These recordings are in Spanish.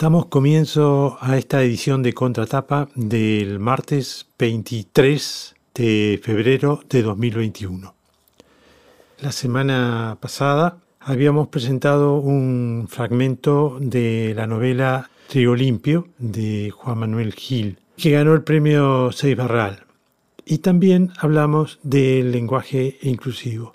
Damos comienzo a esta edición de Contratapa del martes 23 de febrero de 2021. La semana pasada habíamos presentado un fragmento de la novela Trigo Limpio de Juan Manuel Gil, que ganó el premio Seis Barral. Y también hablamos del lenguaje inclusivo.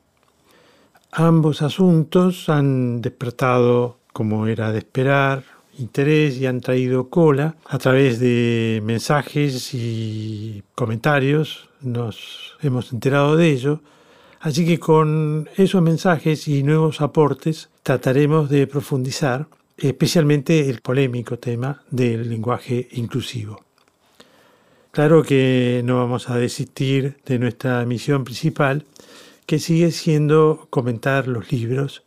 Ambos asuntos han despertado, como era de esperar, interés y han traído cola a través de mensajes y comentarios. Nos hemos enterado de ello. Así que con esos mensajes y nuevos aportes trataremos de profundizar especialmente el polémico tema del lenguaje inclusivo. Claro que no vamos a desistir de nuestra misión principal, que sigue siendo comentar los libros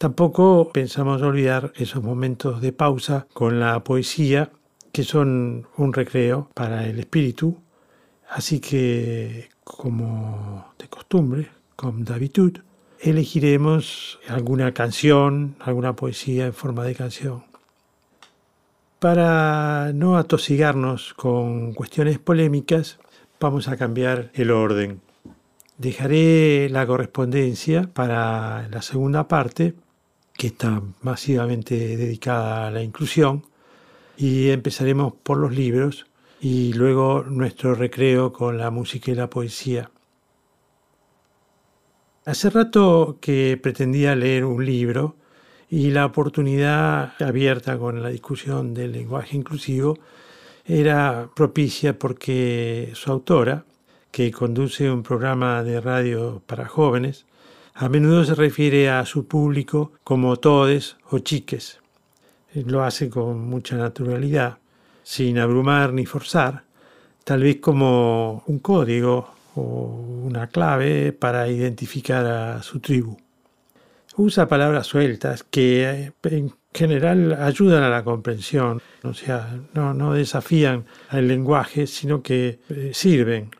Tampoco pensamos olvidar esos momentos de pausa con la poesía, que son un recreo para el espíritu. Así que, como de costumbre, con Davitud, elegiremos alguna canción, alguna poesía en forma de canción. Para no atosigarnos con cuestiones polémicas, vamos a cambiar el orden. Dejaré la correspondencia para la segunda parte que está masivamente dedicada a la inclusión, y empezaremos por los libros y luego nuestro recreo con la música y la poesía. Hace rato que pretendía leer un libro y la oportunidad abierta con la discusión del lenguaje inclusivo era propicia porque su autora, que conduce un programa de radio para jóvenes, a menudo se refiere a su público como todes o chiques. Lo hace con mucha naturalidad, sin abrumar ni forzar, tal vez como un código o una clave para identificar a su tribu. Usa palabras sueltas que en general ayudan a la comprensión, o sea, no, no desafían al lenguaje, sino que eh, sirven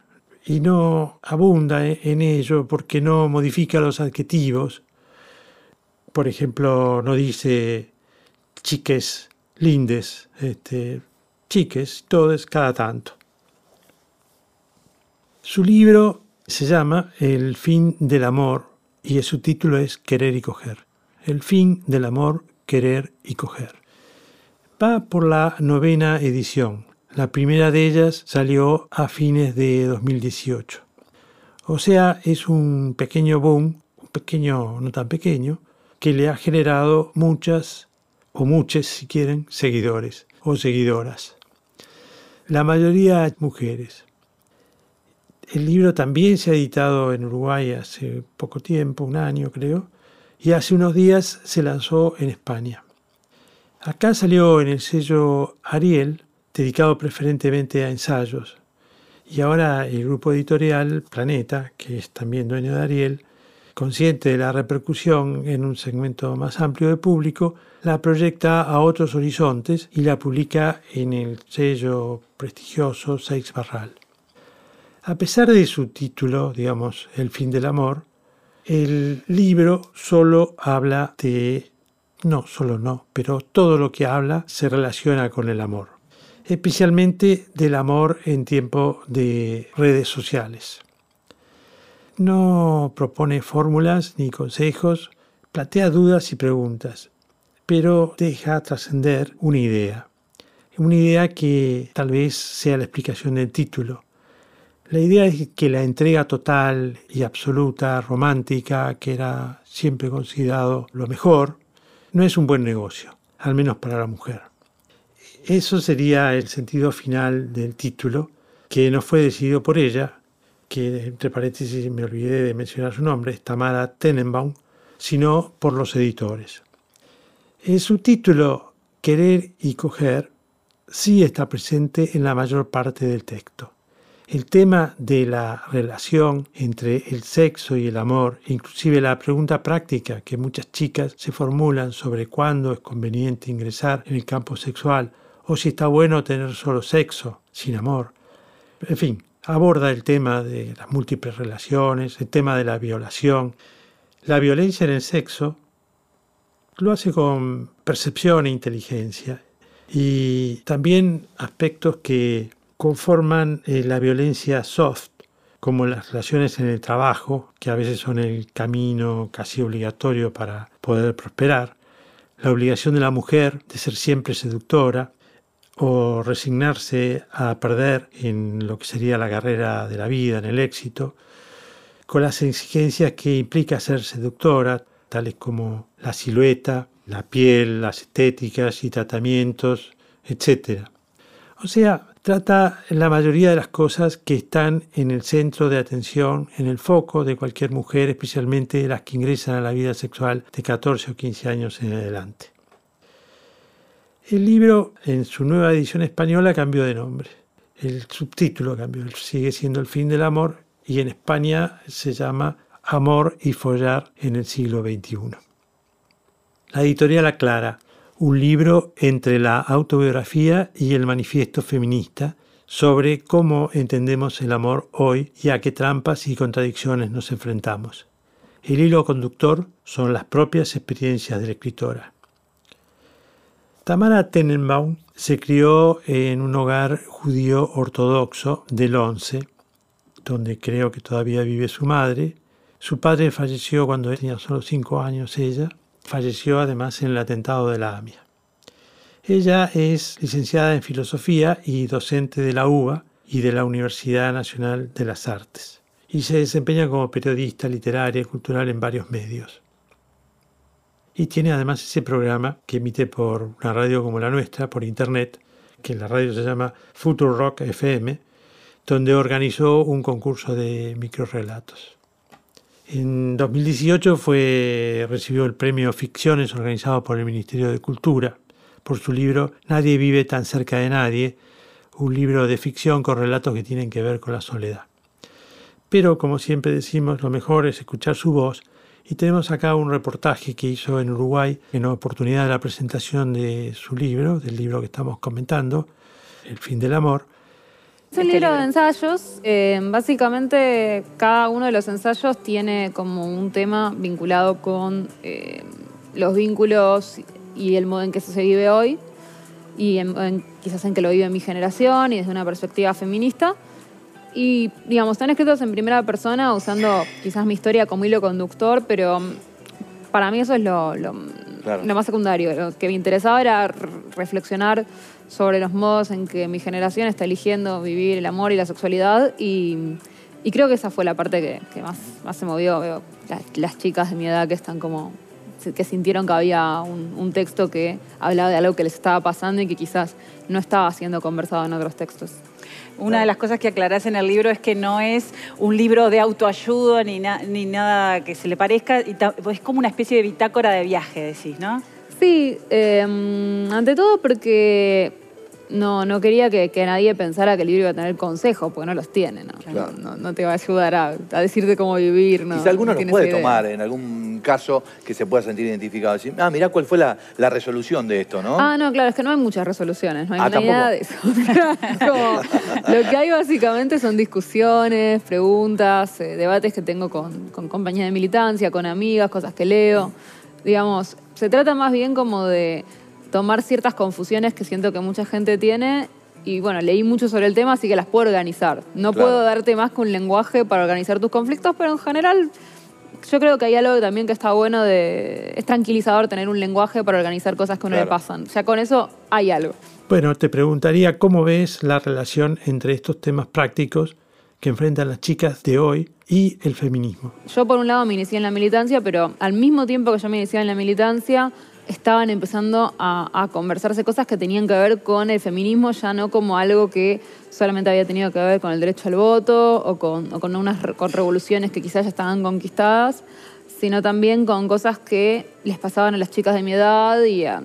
y no abunda en ello porque no modifica los adjetivos. Por ejemplo, no dice chiques, lindes, este, chiques, todos cada tanto. Su libro se llama El fin del amor y su título es Querer y coger. El fin del amor, querer y coger. Va por la novena edición. La primera de ellas salió a fines de 2018. O sea, es un pequeño boom, un pequeño, no tan pequeño, que le ha generado muchas, o muchos si quieren, seguidores o seguidoras. La mayoría mujeres. El libro también se ha editado en Uruguay hace poco tiempo, un año creo, y hace unos días se lanzó en España. Acá salió en el sello Ariel, dedicado preferentemente a ensayos. Y ahora el grupo editorial Planeta, que es también dueño de Ariel, consciente de la repercusión en un segmento más amplio de público, la proyecta a otros horizontes y la publica en el sello prestigioso Seix Barral. A pesar de su título, digamos, El fin del amor, el libro solo habla de, no, solo no, pero todo lo que habla se relaciona con el amor especialmente del amor en tiempo de redes sociales. No propone fórmulas ni consejos, plantea dudas y preguntas, pero deja trascender una idea, una idea que tal vez sea la explicación del título. La idea es que la entrega total y absoluta, romántica, que era siempre considerado lo mejor, no es un buen negocio, al menos para la mujer. Eso sería el sentido final del título, que no fue decidido por ella, que entre paréntesis me olvidé de mencionar su nombre, Tamara Tenenbaum, sino por los editores. En su título, Querer y Coger, sí está presente en la mayor parte del texto. El tema de la relación entre el sexo y el amor, inclusive la pregunta práctica que muchas chicas se formulan sobre cuándo es conveniente ingresar en el campo sexual o si está bueno tener solo sexo, sin amor. En fin, aborda el tema de las múltiples relaciones, el tema de la violación. La violencia en el sexo lo hace con percepción e inteligencia y también aspectos que conforman eh, la violencia soft, como las relaciones en el trabajo, que a veces son el camino casi obligatorio para poder prosperar, la obligación de la mujer de ser siempre seductora, o resignarse a perder en lo que sería la carrera de la vida, en el éxito, con las exigencias que implica ser seductora, tales como la silueta, la piel, las estéticas y tratamientos, etc. O sea, trata la mayoría de las cosas que están en el centro de atención, en el foco de cualquier mujer, especialmente las que ingresan a la vida sexual de 14 o 15 años en adelante. El libro, en su nueva edición española, cambió de nombre. El subtítulo cambió, sigue siendo El fin del amor y en España se llama Amor y follar en el siglo XXI. La editorial aclara, un libro entre la autobiografía y el manifiesto feminista sobre cómo entendemos el amor hoy y a qué trampas y contradicciones nos enfrentamos. El hilo conductor son las propias experiencias de la escritora. Tamara Tenenbaum se crió en un hogar judío ortodoxo del Once, donde creo que todavía vive su madre. Su padre falleció cuando tenía solo cinco años ella. Falleció además en el atentado de la AMIA. Ella es licenciada en Filosofía y docente de la UBA y de la Universidad Nacional de las Artes. Y se desempeña como periodista literaria y cultural en varios medios y tiene además ese programa que emite por una radio como la nuestra, por internet, que en la radio se llama Future Rock FM, donde organizó un concurso de microrelatos. En 2018 fue, recibió el premio Ficciones organizado por el Ministerio de Cultura por su libro Nadie vive tan cerca de nadie, un libro de ficción con relatos que tienen que ver con la soledad. Pero como siempre decimos, lo mejor es escuchar su voz y tenemos acá un reportaje que hizo en Uruguay en oportunidad de la presentación de su libro, del libro que estamos comentando, El fin del amor. Es un libro de ensayos. Eh, básicamente, cada uno de los ensayos tiene como un tema vinculado con eh, los vínculos y el modo en que se vive hoy, y quizás en que lo vive mi generación y desde una perspectiva feminista. Y, digamos, están escritos en primera persona usando quizás mi historia como hilo conductor, pero mm, para mí eso es lo, lo, más secundario. Lo que me interesaba era reflexionar sobre los modos en que mi generación está eligiendo vivir el amor y la sexualidad y, creo que esa fue la parte que, más, más se movió. Veo las, chicas de mi edad que están como que sintieron que había un, un, texto que hablaba de algo que les estaba pasando y que quizás no estaba siendo conversado en otros textos. Una de las cosas que aclarás en el libro es que no es un libro de autoayuda ni, ni nada que se le parezca, es como una especie de bitácora de viaje, decís, ¿no? Sí, em, ante todo porque no, no quería que, nadie pensara que el libro iba a tener consejos, porque no los tiene, ¿no? No, te va a ayudar a, decirte cómo vivir, ¿no? Quizá alguno los puede tomar en algún caso que se pueda sentir identificado. Decir, ah, mirá cuál fue la, resolución de esto, ¿no? Ah, no, claro, es que no hay muchas resoluciones, no hay ah, nada de eso. lo que hay básicamente son discusiones, preguntas, eh, debates que tengo con, con compañías de militancia, con amigas, cosas que leo. Digamos, se trata más bien como de tomar ciertas confusiones que siento que mucha gente tiene y bueno, leí mucho sobre el tema, así que las puedo organizar. No puedo darte más que un lenguaje para organizar tus conflictos, pero en general yo creo que hay algo también que está bueno de... Es tranquilizador tener un lenguaje para organizar cosas que a uno le pasan. O sea, con eso hay algo. Bueno, te preguntaría cómo ves la relación entre estos temas prácticos que enfrentan las chicas de hoy y el feminismo. Yo por un lado me inicié en la militancia, pero al mismo tiempo que yo me inicié en la militancia, estaban empezando a, conversarse cosas que tenían que ver con el feminismo, ya no como algo que solamente había tenido que ver con el derecho al voto o con, unas con revoluciones que quizás ya estaban conquistadas, sino también con cosas que les pasaban a las chicas de mi edad y a,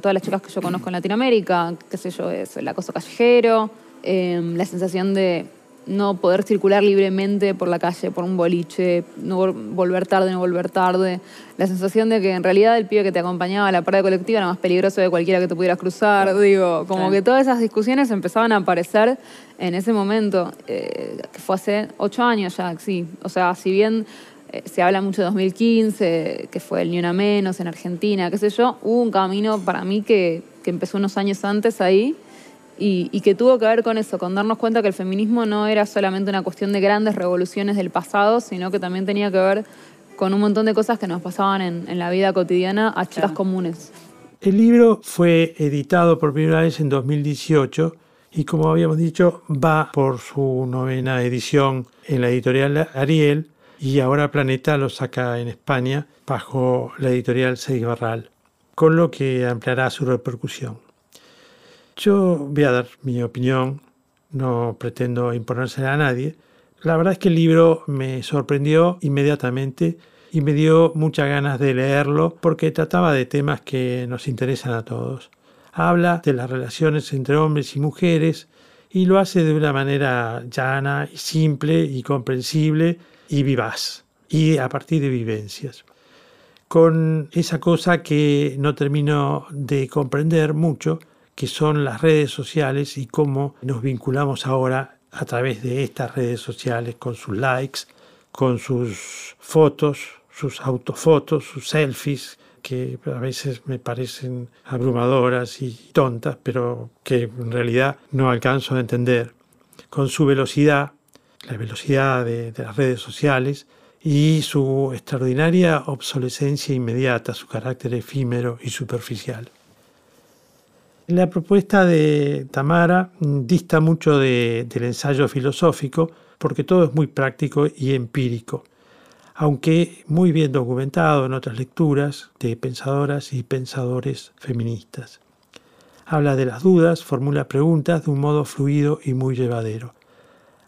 todas las chicas que yo conozco en Latinoamérica, qué sé yo, es el acoso callejero, em, la sensación de no poder circular libremente por la calle, por un boliche, no volver tarde, no volver tarde. La sensación de que en realidad el pibe que te acompañaba a la parada colectiva era más peligroso de cualquiera que te pudieras cruzar. Digo, como que todas esas discusiones empezaban a aparecer en ese momento, eh, que fue hace ocho años ya, sí. O sea, si bien eh, se habla mucho de 2015, que fue el Ni Una Menos en Argentina, qué sé yo. Hubo un camino para mí que, empezó unos años antes ahí y, y, que tuvo que ver con eso, con darnos cuenta que el feminismo no era solamente una cuestión de grandes revoluciones del pasado, sino que también tenía que ver con un montón de cosas que nos pasaban en, la vida cotidiana a chicas comunes. El libro fue editado por primera vez en 2018 y como habíamos dicho va por su novena edición en la editorial Ariel y ahora Planeta lo saca en España bajo la editorial Seis Barral, con lo que ampliará su repercusión. Yo voy a dar mi opinión, no pretendo imponérsela a nadie. La verdad es que el libro me sorprendió inmediatamente y me dio muchas ganas de leerlo porque trataba de temas que nos interesan a todos. Habla de las relaciones entre hombres y mujeres y lo hace de una manera llana y simple y comprensible y vivaz y a partir de vivencias. Con esa cosa que no termino de comprender mucho, que son las redes sociales y cómo nos vinculamos ahora a través de estas redes sociales con sus likes, con sus fotos, sus autofotos, sus selfies, que a veces me parecen abrumadoras y tontas, pero que en realidad no alcanzo a entender, con su velocidad, la velocidad de, las redes sociales y su extraordinaria obsolescencia inmediata, su carácter efímero y superficial. La propuesta de Tamara dista mucho del ensayo filosófico porque todo es muy práctico y empírico aunque muy bien documentado en otras lecturas de pensadoras y pensadores feministas. Habla de las dudas, formula preguntas de un modo fluido y muy llevadero.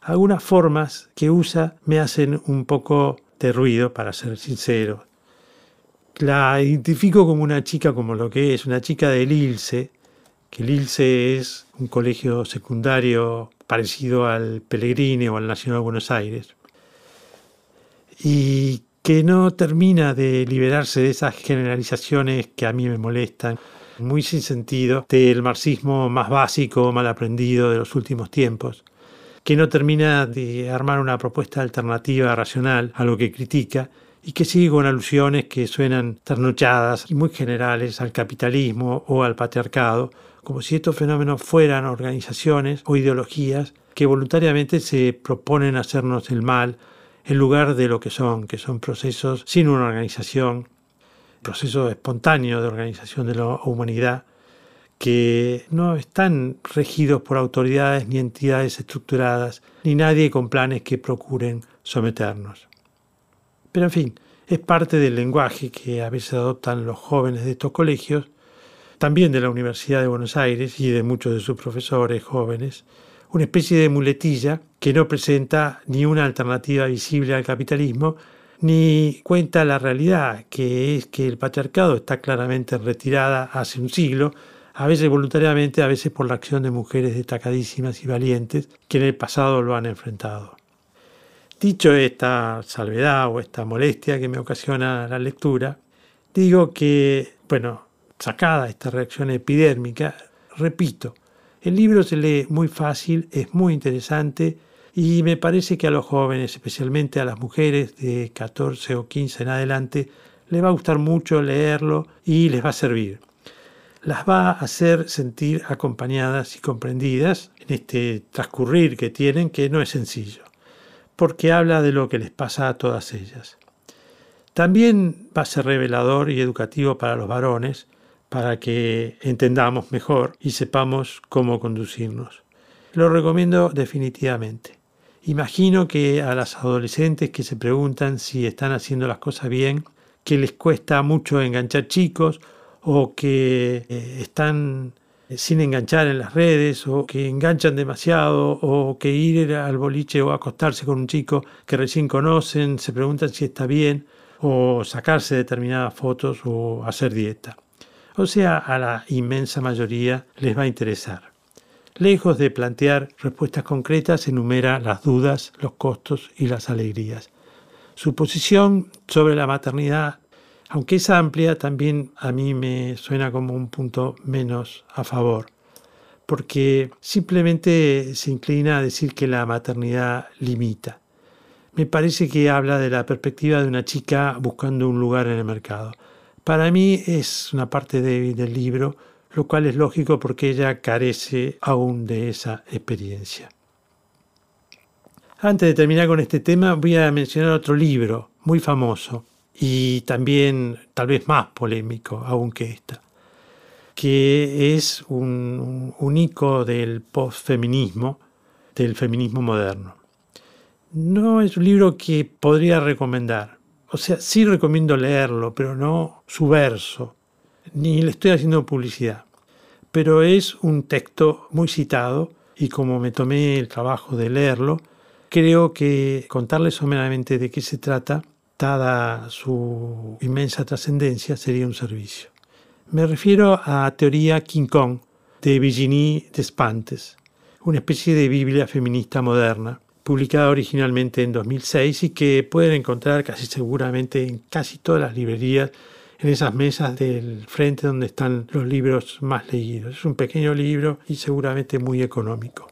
Algunas formas que usa me hacen un poco de ruido, para ser sincero. La identifico como una chica como lo que es, una chica del ILSE, que el ILSE es un colegio secundario parecido al Pellegrini o al Nacional de Buenos Aires y que no termina de liberarse de esas generalizaciones que a mí me molestan, muy sin sentido, del marxismo más básico, mal aprendido de los últimos tiempos, que no termina de armar una propuesta alternativa racional a lo que critica y que sigue con alusiones que suenan trasnochadas y muy generales al capitalismo o al patriarcado, como si estos fenómenos fueran organizaciones o ideologías que voluntariamente se proponen hacernos el mal en lugar de lo que son, que son procesos sin una organización, procesos espontáneos de organización de la humanidad, que no están regidos por autoridades ni entidades estructuradas, ni nadie con planes que procuren someternos. Pero en fin, es parte del lenguaje que a veces adoptan los jóvenes de estos colegios, también de la Universidad de Buenos Aires y de muchos de sus profesores jóvenes, una especie de muletilla que no presenta ni una alternativa visible al capitalismo, ni cuenta la realidad, que es que el patriarcado está claramente retirada hace un siglo, a veces voluntariamente, a veces por la acción de mujeres destacadísimas y valientes que en el pasado lo han enfrentado. Dicho esta salvedad o esta molestia que me ocasiona la lectura, digo que, bueno, sacada esta reacción epidérmica, repito, el libro se lee muy fácil, es muy interesante y me parece que a los jóvenes, especialmente a las mujeres de 14 o 15 en adelante, les va a gustar mucho leerlo y les va a servir. Las va a hacer sentir acompañadas y comprendidas en este transcurrir que tienen, que no es sencillo, porque habla de lo que les pasa a todas ellas. También va a ser revelador y educativo para los varones, para que entendamos mejor y sepamos cómo conducirnos. Lo recomiendo definitivamente. Imagino que a las adolescentes que se preguntan si están haciendo las cosas bien, que les cuesta mucho enganchar chicos o que eh, están eh, sin enganchar en las redes o que enganchan demasiado o que ir al boliche o acostarse con un chico que recién conocen, se preguntan si está bien o sacarse determinadas fotos o hacer dieta o sea, a la inmensa mayoría les va a interesar. Lejos de plantear respuestas concretas, enumera las dudas, los costos y las alegrías. Su posición sobre la maternidad, aunque es amplia, también a mí me suena como un punto menos a favor, porque simplemente se inclina a decir que la maternidad limita. me parece que habla de la perspectiva de una chica buscando un lugar en el mercado. Para mí es una parte débil del libro, lo cual es lógico porque ella carece aún de esa experiencia. Antes de terminar con este tema, voy a mencionar otro libro muy famoso y también tal vez más polémico aún que esta, que es un, un icono del postfeminismo, del feminismo moderno. No es un libro que podría recomendar. O sea, sí recomiendo leerlo, pero no su verso, ni le estoy haciendo publicidad. Pero es un texto muy citado y como me tomé el trabajo de leerlo, creo que contarles someramente de qué se trata, dada su inmensa trascendencia, sería un servicio. Me refiero a Teoría King Kong de Virginie Despentes, una especie de Biblia feminista moderna, publicada originalmente en 2006 y que pueden encontrar casi seguramente en casi todas las librerías, en esas mesas del frente donde están los libros más leídos. Es un pequeño libro y seguramente muy económico.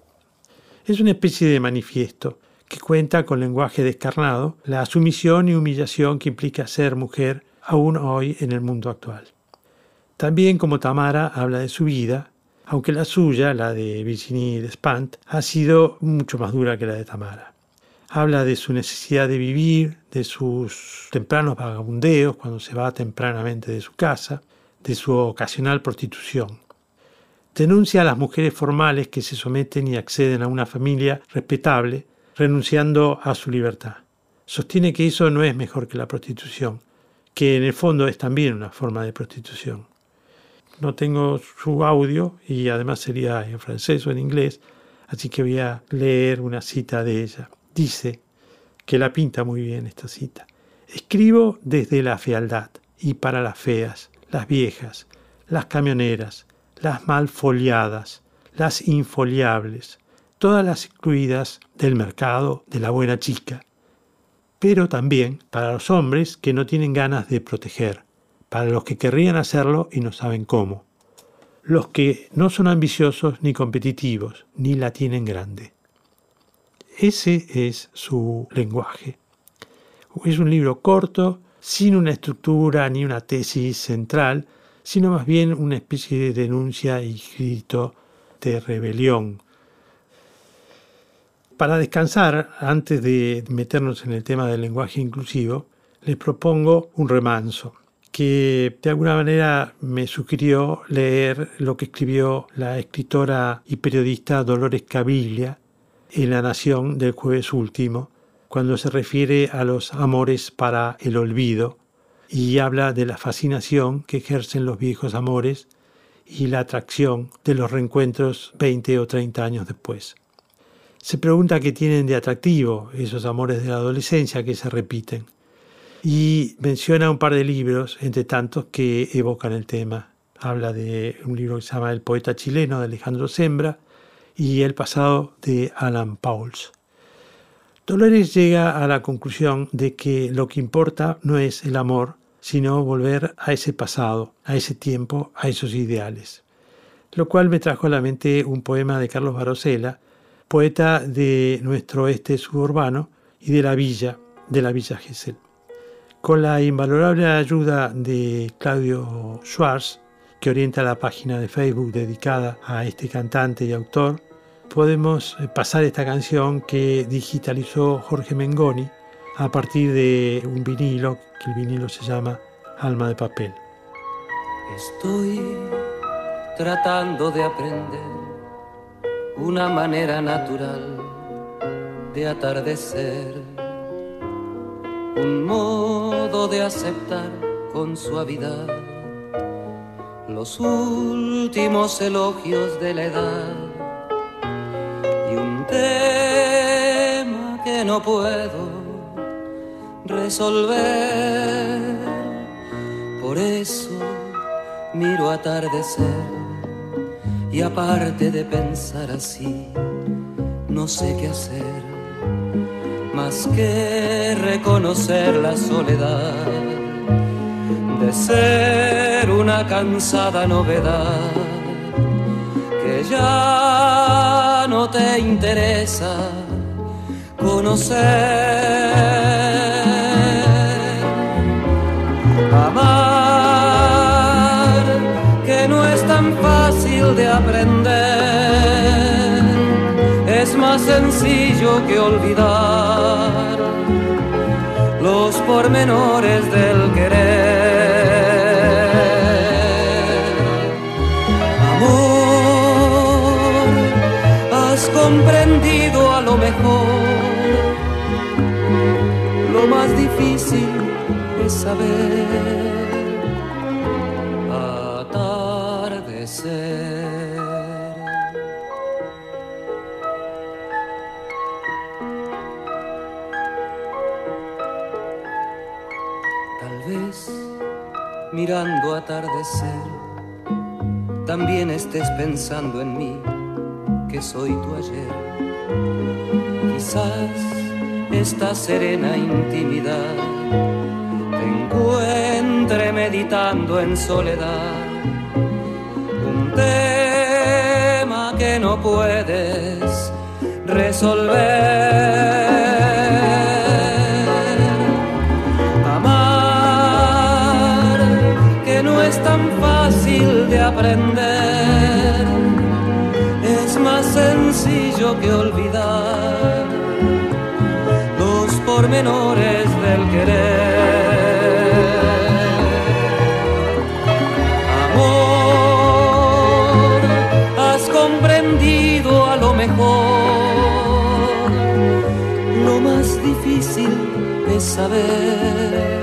Es una especie de manifiesto que cuenta con lenguaje descarnado la sumisión y humillación que implica ser mujer aún hoy en el mundo actual. También como Tamara habla de su vida, aunque la suya, la de Virginie Despentes, ha sido mucho más dura que la de Tamara. Habla de su necesidad de vivir, de sus tempranos vagabundeos cuando se va tempranamente de su casa, de su ocasional prostitución. Denuncia a las mujeres formales que se someten y acceden a una familia respetable, renunciando a su libertad. Sostiene que eso no es mejor que la prostitución, que en el fondo es también una forma de prostitución no tengo su audio y además sería en francés o en inglés, así que voy a leer una cita de ella. Dice que la pinta muy bien esta cita. Escribo desde la fealdad y para las feas, las viejas, las camioneras, las mal foliadas, las infoliables, todas las excluidas del mercado de la buena chica, pero también para los hombres que no tienen ganas de proteger, para los que querrían hacerlo y no saben cómo, los que no son ambiciosos ni competitivos, ni la tienen grande. Ese es su lenguaje. Es un libro corto, sin una estructura ni una tesis central, sino más bien una especie de denuncia y grito de rebelión. Para descansar, antes de meternos en el tema del lenguaje inclusivo, les propongo un remanso que de alguna manera me sugirió leer lo que escribió la escritora y periodista Dolores Caviglia en La Nación del jueves último, cuando se refiere a los amores para el olvido y habla de la fascinación que ejercen los viejos amores y la atracción de los reencuentros 20 o 30 años después. Se pregunta qué tienen de atractivo esos amores de la adolescencia que se repiten y menciona un par de libros, entre tantos, que evocan el tema. Habla de un libro que se llama El poeta chileno de Alejandro Sembra y El pasado de Alan Pauls. Dolores llega a la conclusión de que lo que importa no es el amor, sino volver a ese pasado, a ese tiempo, a esos ideales. Lo cual me trajo a la mente un poema de Carlos Barosela, poeta de nuestro oeste suburbano y de la villa, de la Villa Gesell. Con la invalorable ayuda de Claudio Schwartz, que orienta la página de Facebook dedicada a este cantante y autor, podemos eh, pasar esta canción que digitalizó Jorge Mengoni a partir de un vinilo, que el vinilo se llama Alma de Papel. Estoy tratando de aprender una manera natural de atardecer un modo de aceptar con suavidad los últimos elogios de la edad y un tema que no puedo resolver. Por eso miro atardecer y aparte de pensar así, no sé qué hacer más que reconocer la soledad de ser una cansada novedad que ya no te interesa conocer, amar, que no es tan fácil de aprender, más sencillo que olvidar los pormenores del querer. comprendido a lo mejor. Lo más difícil es saber mirando atardecer, también estés pensando en mí que soy tu ayer. Quizás esta serena intimidad te encuentre meditando en soledad un tema que no puedes resolver. Aprender más sencillo que olvidar los pormenores del querer. Amor, has comprendido a lo mejor lo más difícil es saber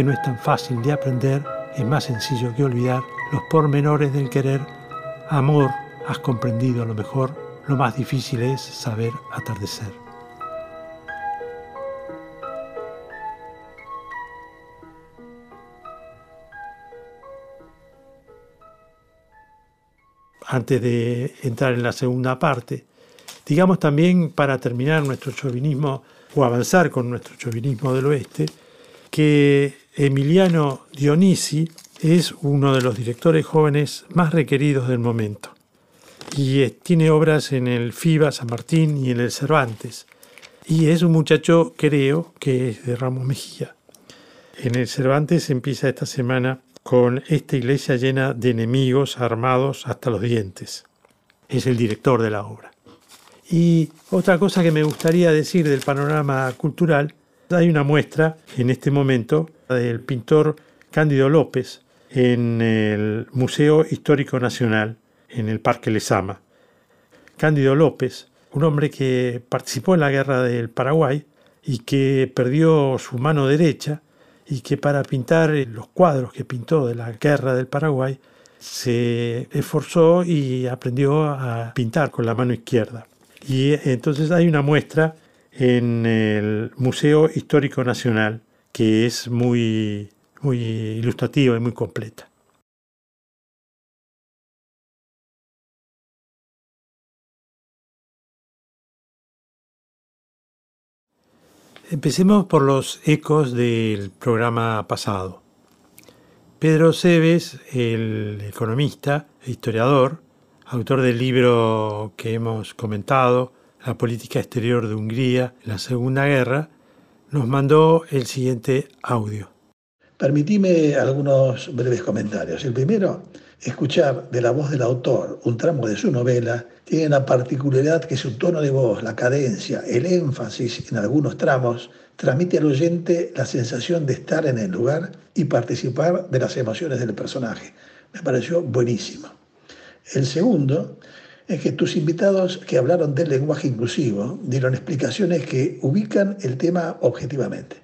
que no es tan fácil de aprender, es más sencillo que olvidar los pormenores del querer. Amor, has comprendido a lo mejor, lo más difícil es saber atardecer. Antes de entrar en la segunda parte, digamos también para terminar nuestro chauvinismo o avanzar con nuestro chauvinismo del oeste, que Emiliano Dionisi es uno de los directores jóvenes más requeridos del momento y tiene obras en el FIBA San Martín y en el Cervantes. Y es un muchacho, creo, que es de Ramos Mejía. En el Cervantes empieza esta semana con esta iglesia llena de enemigos armados hasta los dientes. Es el director de la obra. Y otra cosa que me gustaría decir del panorama cultural hay una muestra en este momento del pintor Cándido López en el Museo Histórico Nacional en el Parque Lesama. Cándido López, un hombre que participó en la guerra del Paraguay y que perdió su mano derecha y que para pintar los cuadros que pintó de la guerra del Paraguay se esforzó y aprendió a pintar con la mano izquierda. Y entonces hay una muestra en el Museo Histórico Nacional, que es muy, muy ilustrativa y muy completa. Empecemos por los ecos del programa pasado. Pedro Cebes, el economista e historiador, autor del libro que hemos comentado, la política exterior de Hungría en la Segunda Guerra, nos mandó el siguiente audio. Permitime algunos breves comentarios. El primero, escuchar de la voz del autor un tramo de su novela tiene la particularidad que su tono de voz, la cadencia, el énfasis en algunos tramos transmite al oyente la sensación de estar en el lugar y participar de las emociones del personaje. Me pareció buenísimo. El segundo es que tus invitados que hablaron del lenguaje inclusivo dieron explicaciones que ubican el tema objetivamente.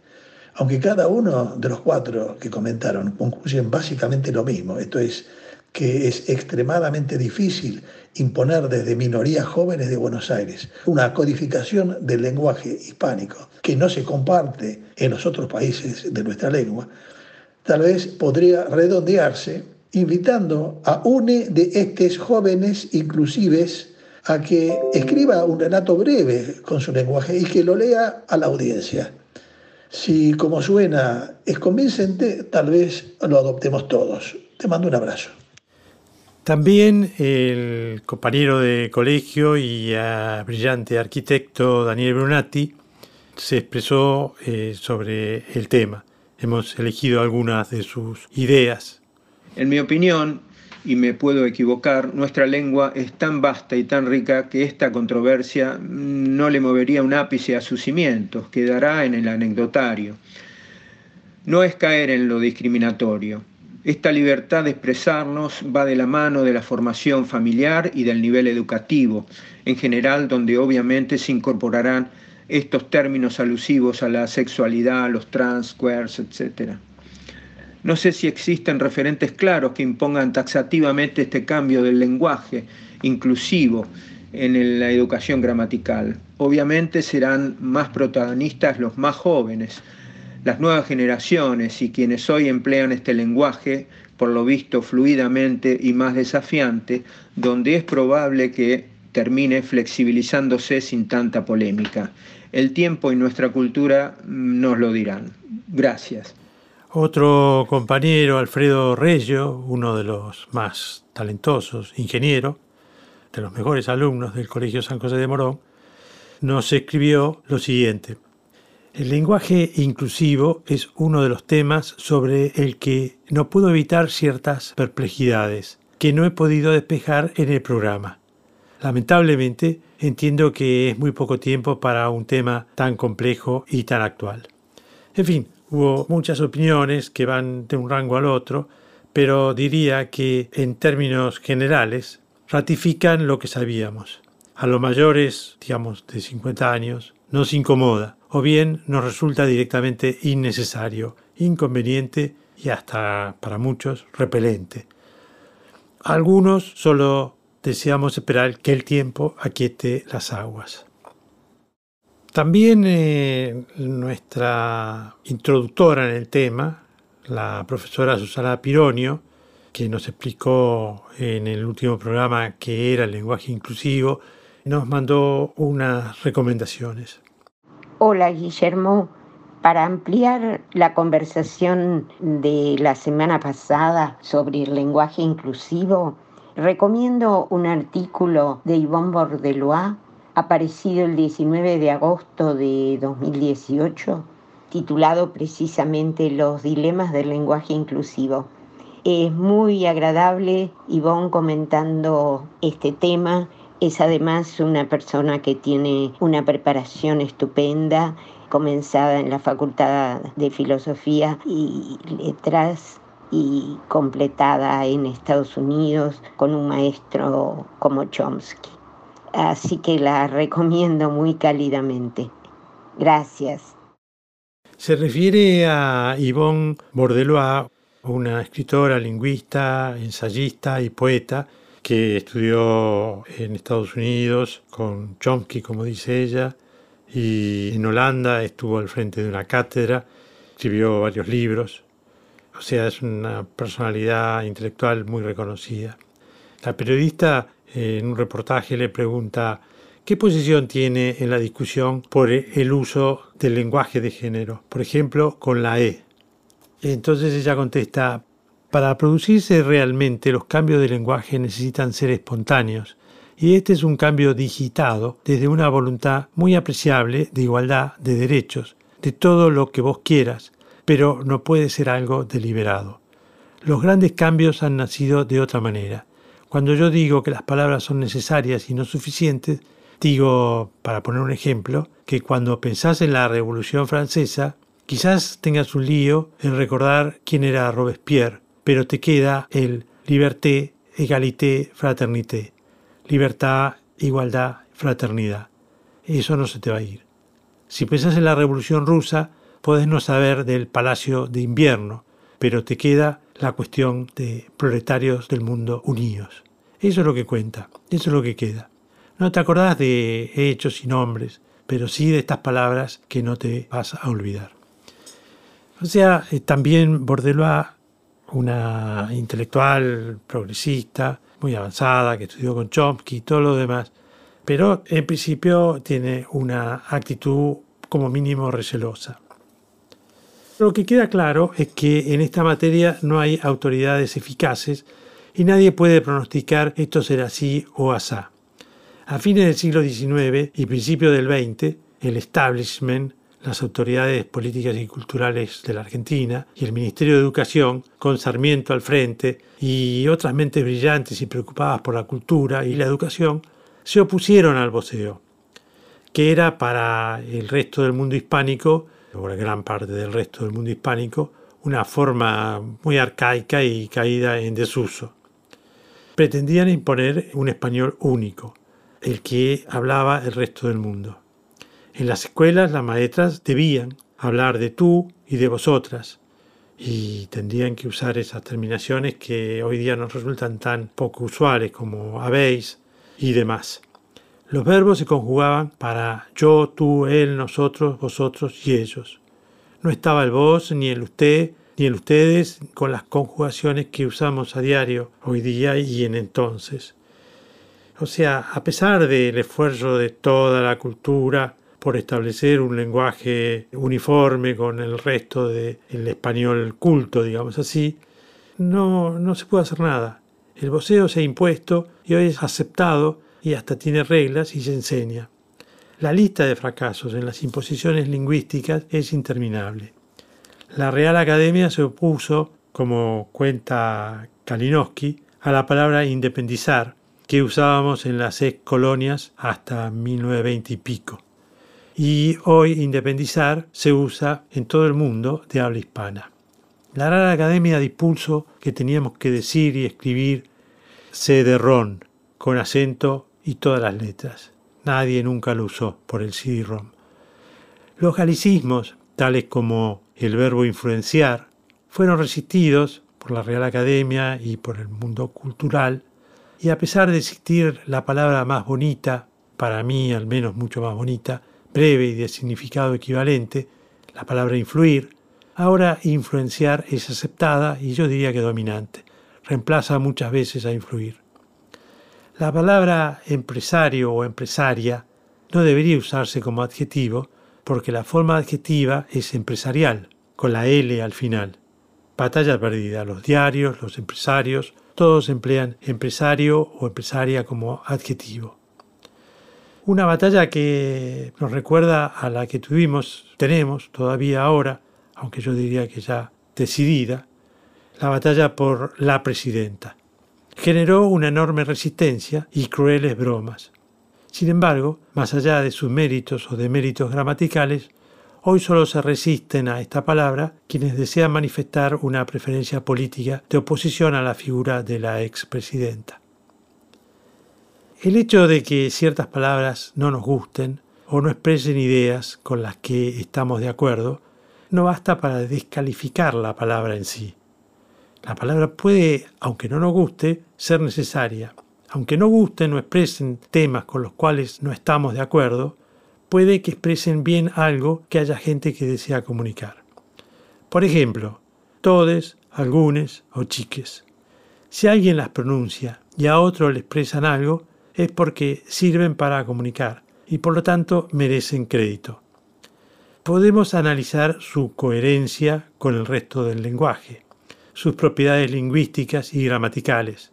Aunque cada uno de los cuatro que comentaron concluyen básicamente lo mismo, esto es, que es extremadamente difícil imponer desde minorías jóvenes de Buenos Aires una codificación del lenguaje hispánico que no se comparte en los otros países de nuestra lengua, tal vez podría redondearse invitando a une de estos jóvenes inclusives a que escriba un relato breve con su lenguaje y que lo lea a la audiencia. Si como suena es convincente, tal vez lo adoptemos todos. Te mando un abrazo. También el compañero de colegio y brillante arquitecto Daniel Brunati se expresó eh, sobre el tema. Hemos elegido algunas de sus ideas. En mi opinión, y me puedo equivocar, nuestra lengua es tan vasta y tan rica que esta controversia no le movería un ápice a sus cimientos, quedará en el anecdotario. No es caer en lo discriminatorio. Esta libertad de expresarnos va de la mano de la formación familiar y del nivel educativo, en general donde obviamente se incorporarán estos términos alusivos a la sexualidad, los trans, queers, etc. No sé si existen referentes claros que impongan taxativamente este cambio del lenguaje inclusivo en la educación gramatical. Obviamente serán más protagonistas los más jóvenes, las nuevas generaciones y quienes hoy emplean este lenguaje, por lo visto fluidamente y más desafiante, donde es probable que termine flexibilizándose sin tanta polémica. El tiempo y nuestra cultura nos lo dirán. Gracias. Otro compañero, Alfredo Reyo, uno de los más talentosos, ingeniero, de los mejores alumnos del Colegio San José de Morón, nos escribió lo siguiente. El lenguaje inclusivo es uno de los temas sobre el que no puedo evitar ciertas perplejidades que no he podido despejar en el programa. Lamentablemente, entiendo que es muy poco tiempo para un tema tan complejo y tan actual. En fin, Hubo muchas opiniones que van de un rango al otro, pero diría que en términos generales ratifican lo que sabíamos. A los mayores, digamos de 50 años, nos incomoda o bien nos resulta directamente innecesario, inconveniente y hasta para muchos repelente. algunos solo deseamos esperar que el tiempo aquiete las aguas. También eh, nuestra introductora en el tema, la profesora Susana Pironio, que nos explicó en el último programa qué era el lenguaje inclusivo, nos mandó unas recomendaciones. Hola Guillermo, para ampliar la conversación de la semana pasada sobre el lenguaje inclusivo, recomiendo un artículo de Yvonne Bordelois aparecido el 19 de agosto de 2018, titulado precisamente Los dilemas del lenguaje inclusivo. Es muy agradable Ivonne comentando este tema. Es además una persona que tiene una preparación estupenda, comenzada en la Facultad de Filosofía y Letras y completada en Estados Unidos con un maestro como Chomsky así que la recomiendo muy cálidamente. Gracias. Se refiere a Yvonne Bordelois, una escritora, lingüista, ensayista y poeta que estudió en Estados Unidos con Chomsky, como dice ella, y en Holanda estuvo al frente de una cátedra, escribió varios libros, o sea, es una personalidad intelectual muy reconocida. La periodista en un reportaje le pregunta qué posición tiene en la discusión por el uso del lenguaje de género, por ejemplo, con la E. Entonces ella contesta, para producirse realmente los cambios de lenguaje necesitan ser espontáneos, y este es un cambio digitado desde una voluntad muy apreciable de igualdad de derechos, de todo lo que vos quieras, pero no puede ser algo deliberado. Los grandes cambios han nacido de otra manera, cuando yo digo que las palabras son necesarias y no suficientes, digo, para poner un ejemplo, que cuando pensás en la Revolución Francesa, quizás tengas un lío en recordar quién era Robespierre, pero te queda el liberté, égalité, fraternité. Libertad, igualdad, fraternidad. Eso no se te va a ir. Si pensás en la Revolución Rusa, podés no saber del Palacio de Invierno, pero te queda la cuestión de proletarios del mundo unidos. Eso es lo que cuenta, eso es lo que queda. No te acordás de hechos y nombres, pero sí de estas palabras que no te vas a olvidar. O sea, eh, también Bordelois, una intelectual progresista, muy avanzada, que estudió con Chomsky y todo lo demás, pero en principio tiene una actitud como mínimo recelosa. Lo que queda claro es que en esta materia no hay autoridades eficaces y nadie puede pronosticar esto será así o asá. A fines del siglo XIX y principios del XX, el establishment, las autoridades políticas y culturales de la Argentina y el Ministerio de Educación, con Sarmiento al frente y otras mentes brillantes y preocupadas por la cultura y la educación, se opusieron al voceo, que era para el resto del mundo hispánico, la gran parte del resto del mundo hispánico, una forma muy arcaica y caída en desuso. Pretendían imponer un español único, el que hablaba el resto del mundo. En las escuelas las maestras debían hablar de tú y de vosotras y tendrían que usar esas terminaciones que hoy día nos resultan tan poco usuales como habéis y demás. Los verbos se conjugaban para yo, tú, él, nosotros, vosotros y ellos. No estaba el vos, ni el usted, ni el ustedes con las conjugaciones que usamos a diario hoy día y en entonces. O sea, a pesar del esfuerzo de toda la cultura, por establecer un lenguaje uniforme con el resto del español culto, digamos así, no, no se puede hacer nada. El voceo se ha impuesto y hoy es aceptado y hasta tiene reglas y se enseña. La lista de fracasos en las imposiciones lingüísticas es interminable. La Real Academia se opuso, como cuenta Kalinowski, a la palabra independizar que usábamos en las ex colonias hasta 1920 y pico y hoy independizar se usa en todo el mundo de habla hispana. La Real Academia dispuso que teníamos que decir y escribir CD-ROM con acento y todas las letras. Nadie nunca lo usó por el CD-ROM. Los galicismos, tales como el verbo influenciar, fueron resistidos por la Real Academia y por el mundo cultural, y a pesar de existir la palabra más bonita, para mí al menos mucho más bonita, breve y de significado equivalente, la palabra influir, ahora influenciar es aceptada y yo diría que dominante. Reemplaza muchas veces a influir. La palabra empresario o empresaria no debería usarse como adjetivo porque la forma adjetiva es empresarial, con la L al final. Batalla perdida. Los diarios, los empresarios, todos emplean empresario o empresaria como adjetivo. Una batalla que nos recuerda a la que tuvimos, tenemos todavía ahora, aunque yo diría que ya decidida, la batalla por la presidenta. Generó una enorme resistencia y crueles bromas. Sin embargo, más allá de sus méritos o deméritos gramaticales, hoy solo se resisten a esta palabra quienes desean manifestar una preferencia política de oposición a la figura de la expresidenta. El hecho de que ciertas palabras no nos gusten o no expresen ideas con las que estamos de acuerdo no basta para descalificar la palabra en sí. La palabra puede, aunque no nos guste, ser necesaria. Aunque no gusten o expresen temas con los cuales no estamos de acuerdo, puede que expresen bien algo que haya gente que desea comunicar. Por ejemplo, todes, algunes o chiques. Si alguien las pronuncia y a otro le expresan algo, es porque sirven para comunicar y por lo tanto merecen crédito. Podemos analizar su coherencia con el resto del lenguaje, sus propiedades lingüísticas y gramaticales.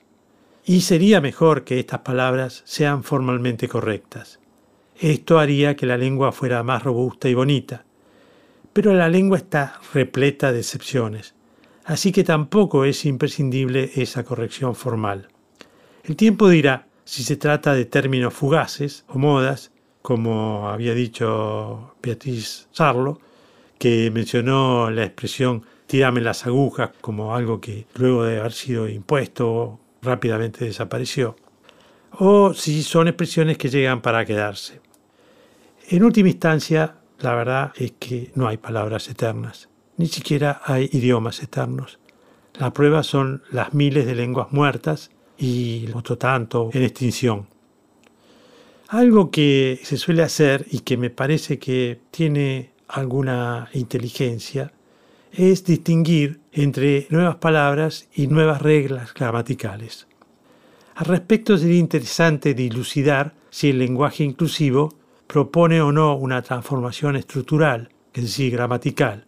Y sería mejor que estas palabras sean formalmente correctas. Esto haría que la lengua fuera más robusta y bonita. Pero la lengua está repleta de excepciones, así que tampoco es imprescindible esa corrección formal. El tiempo dirá si se trata de términos fugaces o modas, como había dicho Beatriz Sarlo, que mencionó la expresión tirame las agujas como algo que luego de haber sido impuesto rápidamente desapareció, o si son expresiones que llegan para quedarse. En última instancia, la verdad es que no hay palabras eternas, ni siquiera hay idiomas eternos. La prueba son las miles de lenguas muertas y otro tanto en extinción. Algo que se suele hacer y que me parece que tiene alguna inteligencia es distinguir entre nuevas palabras y nuevas reglas gramaticales. Al respecto sería interesante dilucidar si el lenguaje inclusivo propone o no una transformación estructural, es decir, gramatical,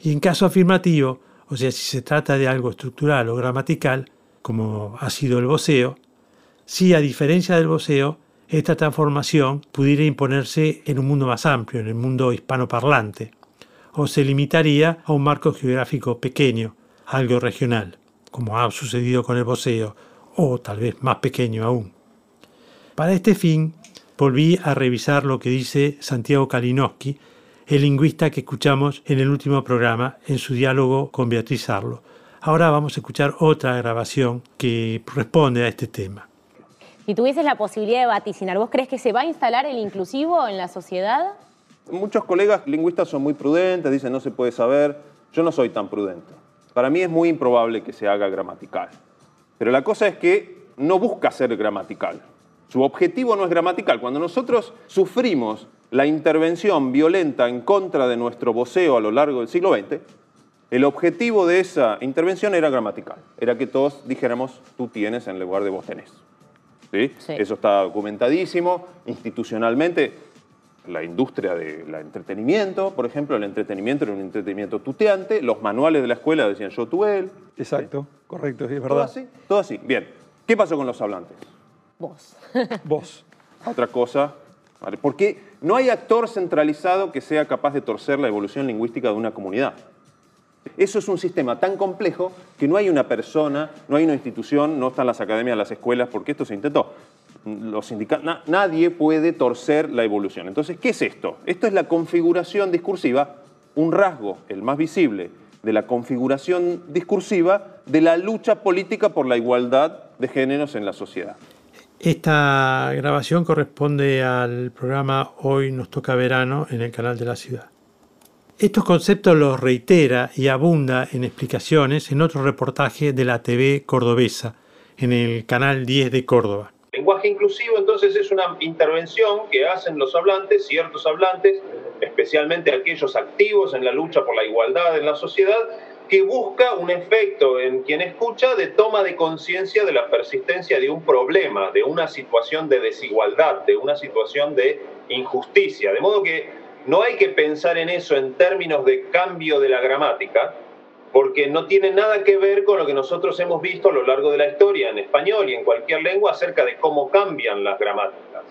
Y en caso afirmativo, o sea, si se trata de algo estructural o gramatical, como ha sido el voceo, si a diferencia del voceo, esta transformación pudiera imponerse en un mundo más amplio, en el mundo hispanoparlante, o se limitaría a un marco geográfico pequeño, algo regional, como ha sucedido con el voceo, o tal vez más pequeño aún. Para este fin, volví a revisar lo que dice Santiago Kalinowski, el lingüista que escuchamos en el último programa en su diálogo con Beatriz Arlo. Ahora vamos a escuchar otra grabación que responde a este tema. Si tuvieses la posibilidad de vaticinar, ¿vos crees que se va a instalar el inclusivo en la sociedad? Muchos colegas lingüistas son muy prudentes, dicen no se puede saber. Yo no soy tan prudente. Para mí es muy improbable que se haga gramatical. Pero la cosa es que no busca ser gramatical. Su objetivo no es gramatical. Cuando nosotros sufrimos la intervención violenta en contra de nuestro voceo a lo largo del siglo XX, el objetivo de esa intervención era gramatical. Era que todos dijéramos tú tienes en lugar de vos tenés. Eso está documentadísimo institucionalmente. La industria del entretenimiento, por ejemplo, el entretenimiento era un entretenimiento tuteante, los manuales de la escuela decían yo, tú, él. Exacto, correcto, es verdad. Todo así, todo así. Bien, ¿qué pasó con los hablantes? Vos. Vos. Otra cosa, porque no hay actor centralizado que sea capaz de torcer la evolución lingüística de una comunidad. Eso es un sistema tan complejo que no hay una persona, no hay una institución, no están las academias, las escuelas, porque esto se intentó. Los nadie puede torcer la evolución. Entonces, ¿qué es esto? Esto es la configuración discursiva, un rasgo, el más visible, de la configuración discursiva de la lucha política por la igualdad de géneros en la sociedad. Esta grabación corresponde al programa Hoy nos toca verano en el canal de la ciudad. Estos conceptos los reitera y abunda en explicaciones en otro reportaje de la TV cordobesa, en el canal 10 de Córdoba. Lenguaje inclusivo entonces es una intervención que hacen los hablantes, ciertos hablantes, especialmente aquellos activos en la lucha por la igualdad en la sociedad, que busca un efecto en quien escucha de toma de conciencia de la persistencia de un problema, de una situación de desigualdad, de una situación de injusticia. De modo que no hay que pensar en eso en términos de cambio de la gramática, porque no tiene nada que ver con lo que nosotros hemos visto a lo largo de la historia en español y en cualquier lengua acerca de cómo cambian las gramáticas.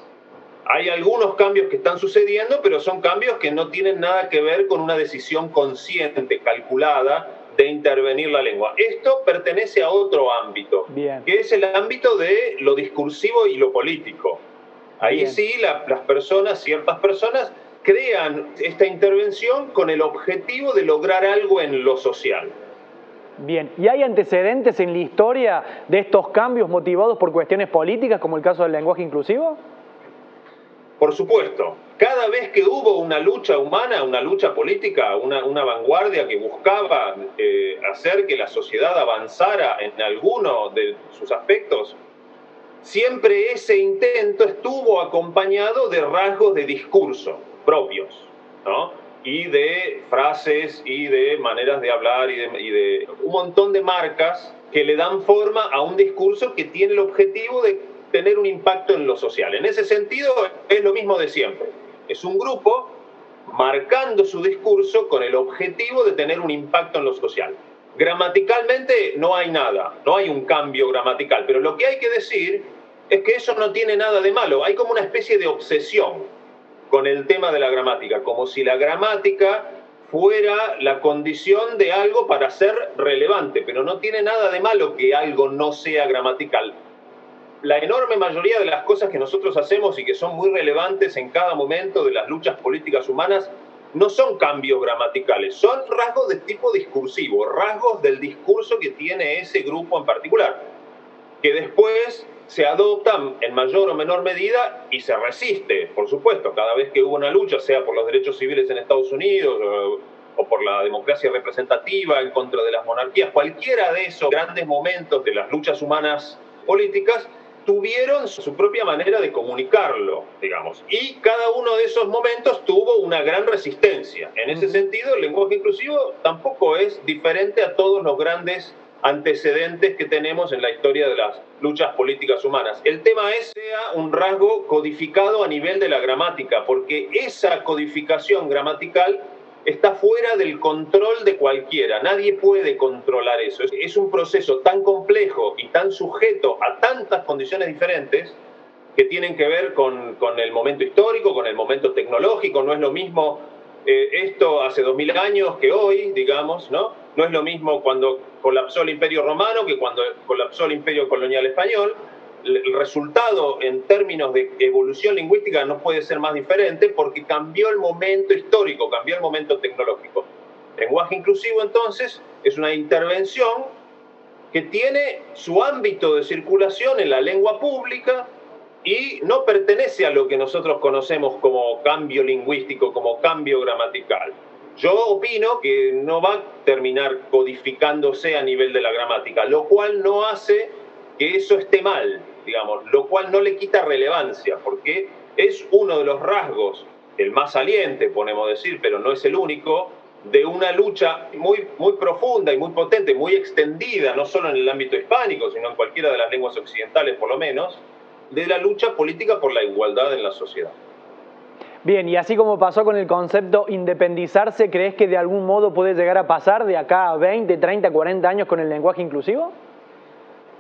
Hay algunos cambios que están sucediendo, pero son cambios que no tienen nada que ver con una decisión consciente, calculada, de intervenir la lengua. Esto pertenece a otro ámbito, que es el ámbito de lo discursivo y lo político. Ahí sí las personas, ciertas personas, crean esta intervención con el objetivo de lograr algo en lo social. Bien, ¿y hay antecedentes en la historia de estos cambios motivados por cuestiones políticas, como el caso del lenguaje inclusivo? Por supuesto, cada vez que hubo una lucha humana, una lucha política, una, vanguardia que buscaba eh, hacer que la sociedad avanzara en alguno de sus aspectos, siempre ese intento estuvo acompañado de rasgos de discurso propios, ¿no? Y de frases y de maneras de hablar y de, un montón de marcas que le dan forma a un discurso que tiene el objetivo de tener un impacto en lo social. En ese sentido es lo mismo de siempre. Es un grupo marcando su discurso con el objetivo de tener un impacto en lo social. Gramaticalmente no hay nada, no hay un cambio gramatical, pero lo que hay que decir es que eso no tiene nada de malo, hay como una especie de obsesión con el tema de la gramática, como si la gramática fuera la condición de algo para ser relevante, pero no tiene nada de malo que algo no sea gramatical. La enorme mayoría de las cosas que nosotros hacemos y que son muy relevantes en cada momento de las luchas políticas humanas no son cambios gramaticales, son rasgos de tipo discursivo, rasgos del discurso que tiene ese grupo en particular, que después se adoptan en mayor o menor medida y se resiste, por supuesto, cada vez que hubo una lucha, sea por los derechos civiles en Estados Unidos o, por la democracia representativa en contra de las monarquías, cualquiera de esos grandes momentos de las luchas humanas políticas tuvieron su propia manera de comunicarlo, digamos. Y cada uno de esos momentos tuvo una gran resistencia. En ese sentido, el lenguaje inclusivo tampoco es diferente a todos los grandes antecedentes que tenemos en la historia de las luchas políticas humanas. El tema es un rasgo codificado a nivel de la gramática, porque esa codificación gramatical está fuera del control de cualquiera. Nadie puede controlar eso. Es un proceso tan complejo y tan sujeto a tantas condiciones diferentes que tienen que ver con, el momento histórico, con el momento tecnológico. No es lo mismo eh, esto hace dos mil años que hoy, digamos, ¿no? No es lo mismo cuando colapsó el Imperio Romano que cuando colapsó el Imperio Colonial Español el resultado en términos de evolución lingüística no puede ser más diferente porque cambió el momento histórico, cambió el momento tecnológico. Lenguaje inclusivo entonces es una intervención que tiene su ámbito de circulación en la lengua pública y no pertenece a lo que nosotros conocemos como cambio lingüístico, como cambio gramatical. Yo opino que no va a terminar codificándose a nivel de la gramática, lo cual no hace que eso esté mal digamos, lo cual no le quita relevancia, porque es uno de los rasgos, el más saliente, podemos decir, pero no es el único, de una lucha muy, muy profunda y muy potente, muy extendida, no solo en el ámbito hispánico, sino en cualquiera de las lenguas occidentales por lo menos, de la lucha política por la igualdad en la sociedad. Bien, y así como pasó con el concepto independizarse, ¿crees que de algún modo puede llegar a pasar de acá a 20, 30, 40 años con el lenguaje inclusivo?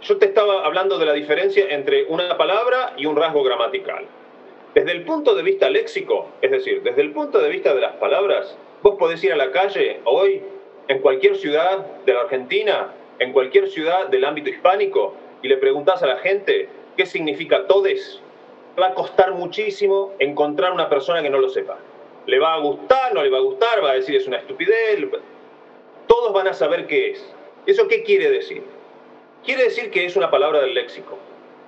Yo te estaba hablando de la diferencia entre una palabra y un rasgo gramatical. Desde el punto de vista léxico, es decir, desde el punto de vista de las palabras, vos podés ir a la calle hoy, en cualquier ciudad de la Argentina, en cualquier ciudad del ámbito hispánico, y le preguntás a la gente qué significa todes, va a costar muchísimo encontrar una persona que no lo sepa. Le va a gustar, no le va a gustar, va a decir es una estupidez. Todos van a saber qué es. ¿Eso qué quiere decir? quiere decir que es una palabra del léxico,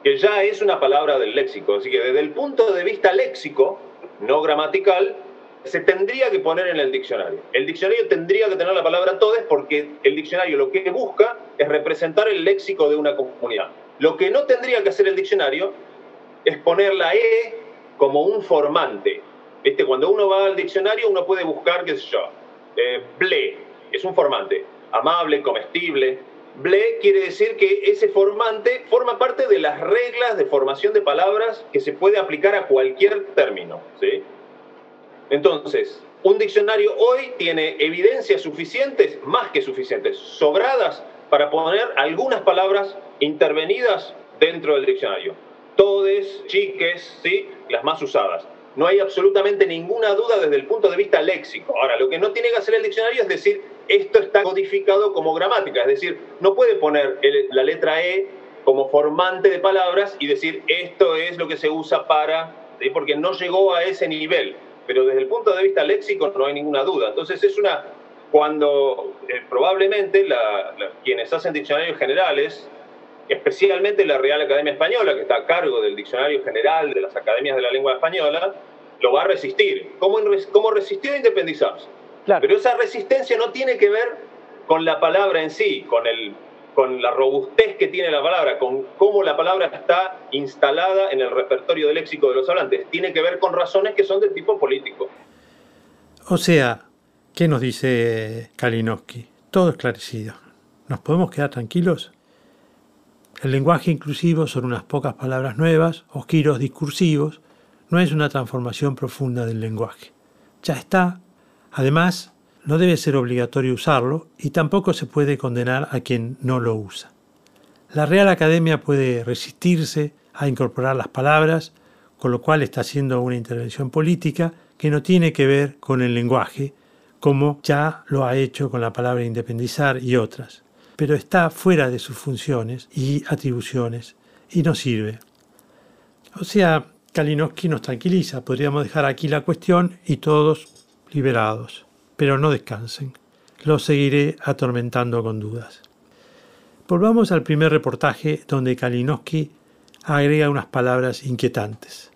que ya es una palabra del léxico. Así que desde el punto de vista léxico, no gramatical, se tendría que poner en el diccionario. El diccionario tendría que tener la palabra todes porque el diccionario lo que busca es representar el léxico de una comunidad. Lo que no tendría que hacer el diccionario es poner la E como un formante. ¿Viste? Cuando uno va al diccionario uno puede buscar, qué sé yo, eh, ble, es un formante, amable, comestible, Ble quiere decir que ese formante forma parte de las reglas de formación de palabras que se puede aplicar a cualquier término. ¿sí? Entonces, un diccionario hoy tiene evidencias suficientes, más que suficientes, sobradas para poner algunas palabras intervenidas dentro del diccionario. Todes, chiques, ¿sí? las más usadas. No hay absolutamente ninguna duda desde el punto de vista léxico. Ahora, lo que no tiene que hacer el diccionario es decir, esto está codificado como gramática, es decir, no puede poner la letra E como formante de palabras y decir esto es lo que se usa para, porque no llegó a ese nivel, pero desde el punto de vista léxico no hay ninguna duda. Entonces es una, cuando eh, probablemente quienes hacen diccionarios generales, especialmente la Real Academia Española, que está a cargo del diccionario general de las academias de la lengua española, lo va a resistir. ¿Cómo, cómo resistió a independizarse? Pero esa resistencia no tiene que ver con la palabra en sí, con, el, con la robustez que tiene la palabra, con cómo la palabra está instalada en el repertorio del léxico de los hablantes. Tiene que ver con razones que son de tipo político. O sea, ¿qué nos dice Kalinowski? Todo esclarecido. ¿Nos podemos quedar tranquilos? El lenguaje inclusivo son unas pocas palabras nuevas o giros discursivos, no es una transformación profunda del lenguaje. Ya está Además, no debe ser obligatorio usarlo y tampoco se puede condenar a quien no lo usa. La Real Academia puede resistirse a incorporar las palabras, con lo cual está haciendo una intervención política que no tiene que ver con el lenguaje, como ya lo ha hecho con la palabra independizar y otras, pero está fuera de sus funciones y atribuciones y no sirve. O sea, Kalinowski nos tranquiliza, podríamos dejar aquí la cuestión y todos liberados, pero no descansen. Los seguiré atormentando con dudas. Volvamos al primer reportaje donde Kalinowski agrega unas palabras inquietantes.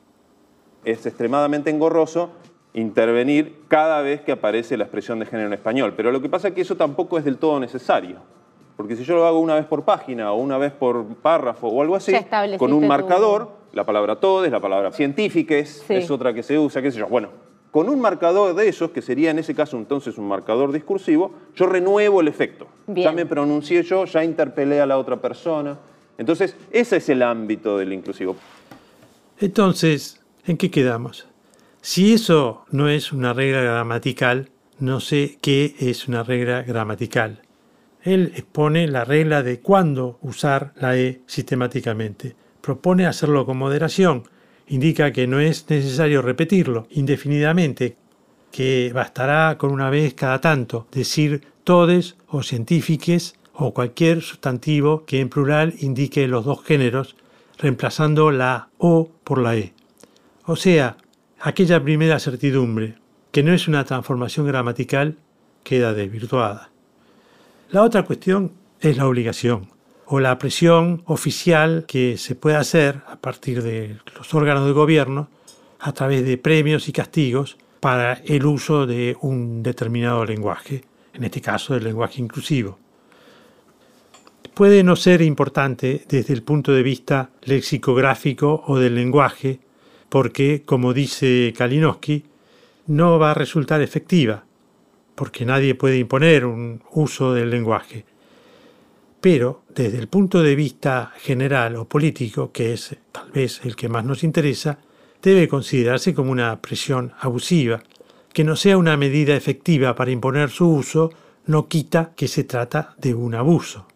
Es extremadamente engorroso intervenir cada vez que aparece la expresión de género en español, pero lo que pasa es que eso tampoco es del todo necesario. Porque si yo lo hago una vez por página o una vez por párrafo o algo así, con un marcador, la palabra todes, la palabra científiques, es otra que se usa, qué sé yo. Bueno, con un marcador de esos, que sería en ese caso entonces un marcador discursivo, yo renuevo el efecto. Ya me pronuncié yo, ya interpelé a la otra persona. Entonces, ese es el ámbito del inclusivo. Entonces, ¿en qué quedamos? Si eso no es una regla gramatical, no sé qué es una regla gramatical. Él expone la regla de cuándo usar la E sistemáticamente. Propone hacerlo con moderación. Indica que no es necesario repetirlo indefinidamente, que bastará con una vez cada tanto decir todes o científiques o cualquier sustantivo que en plural indique los dos géneros, reemplazando la O por la E. O sea, aquella primera certidumbre, que no es una transformación gramatical, queda desvirtuada. La otra cuestión es la obligación o la presión oficial que se puede hacer a partir de los órganos de gobierno a través de premios y castigos para el uso de un determinado lenguaje, en este caso el lenguaje inclusivo. Puede no ser importante desde el punto de vista lexicográfico o del lenguaje, porque, como dice Kalinowski, no va a resultar efectiva, porque nadie puede imponer un uso del lenguaje. Pero desde el punto de vista general o político, que es tal vez el que más nos interesa, debe considerarse como una presión abusiva. Que no sea una medida efectiva para imponer su uso no quita que se trata de un abuso.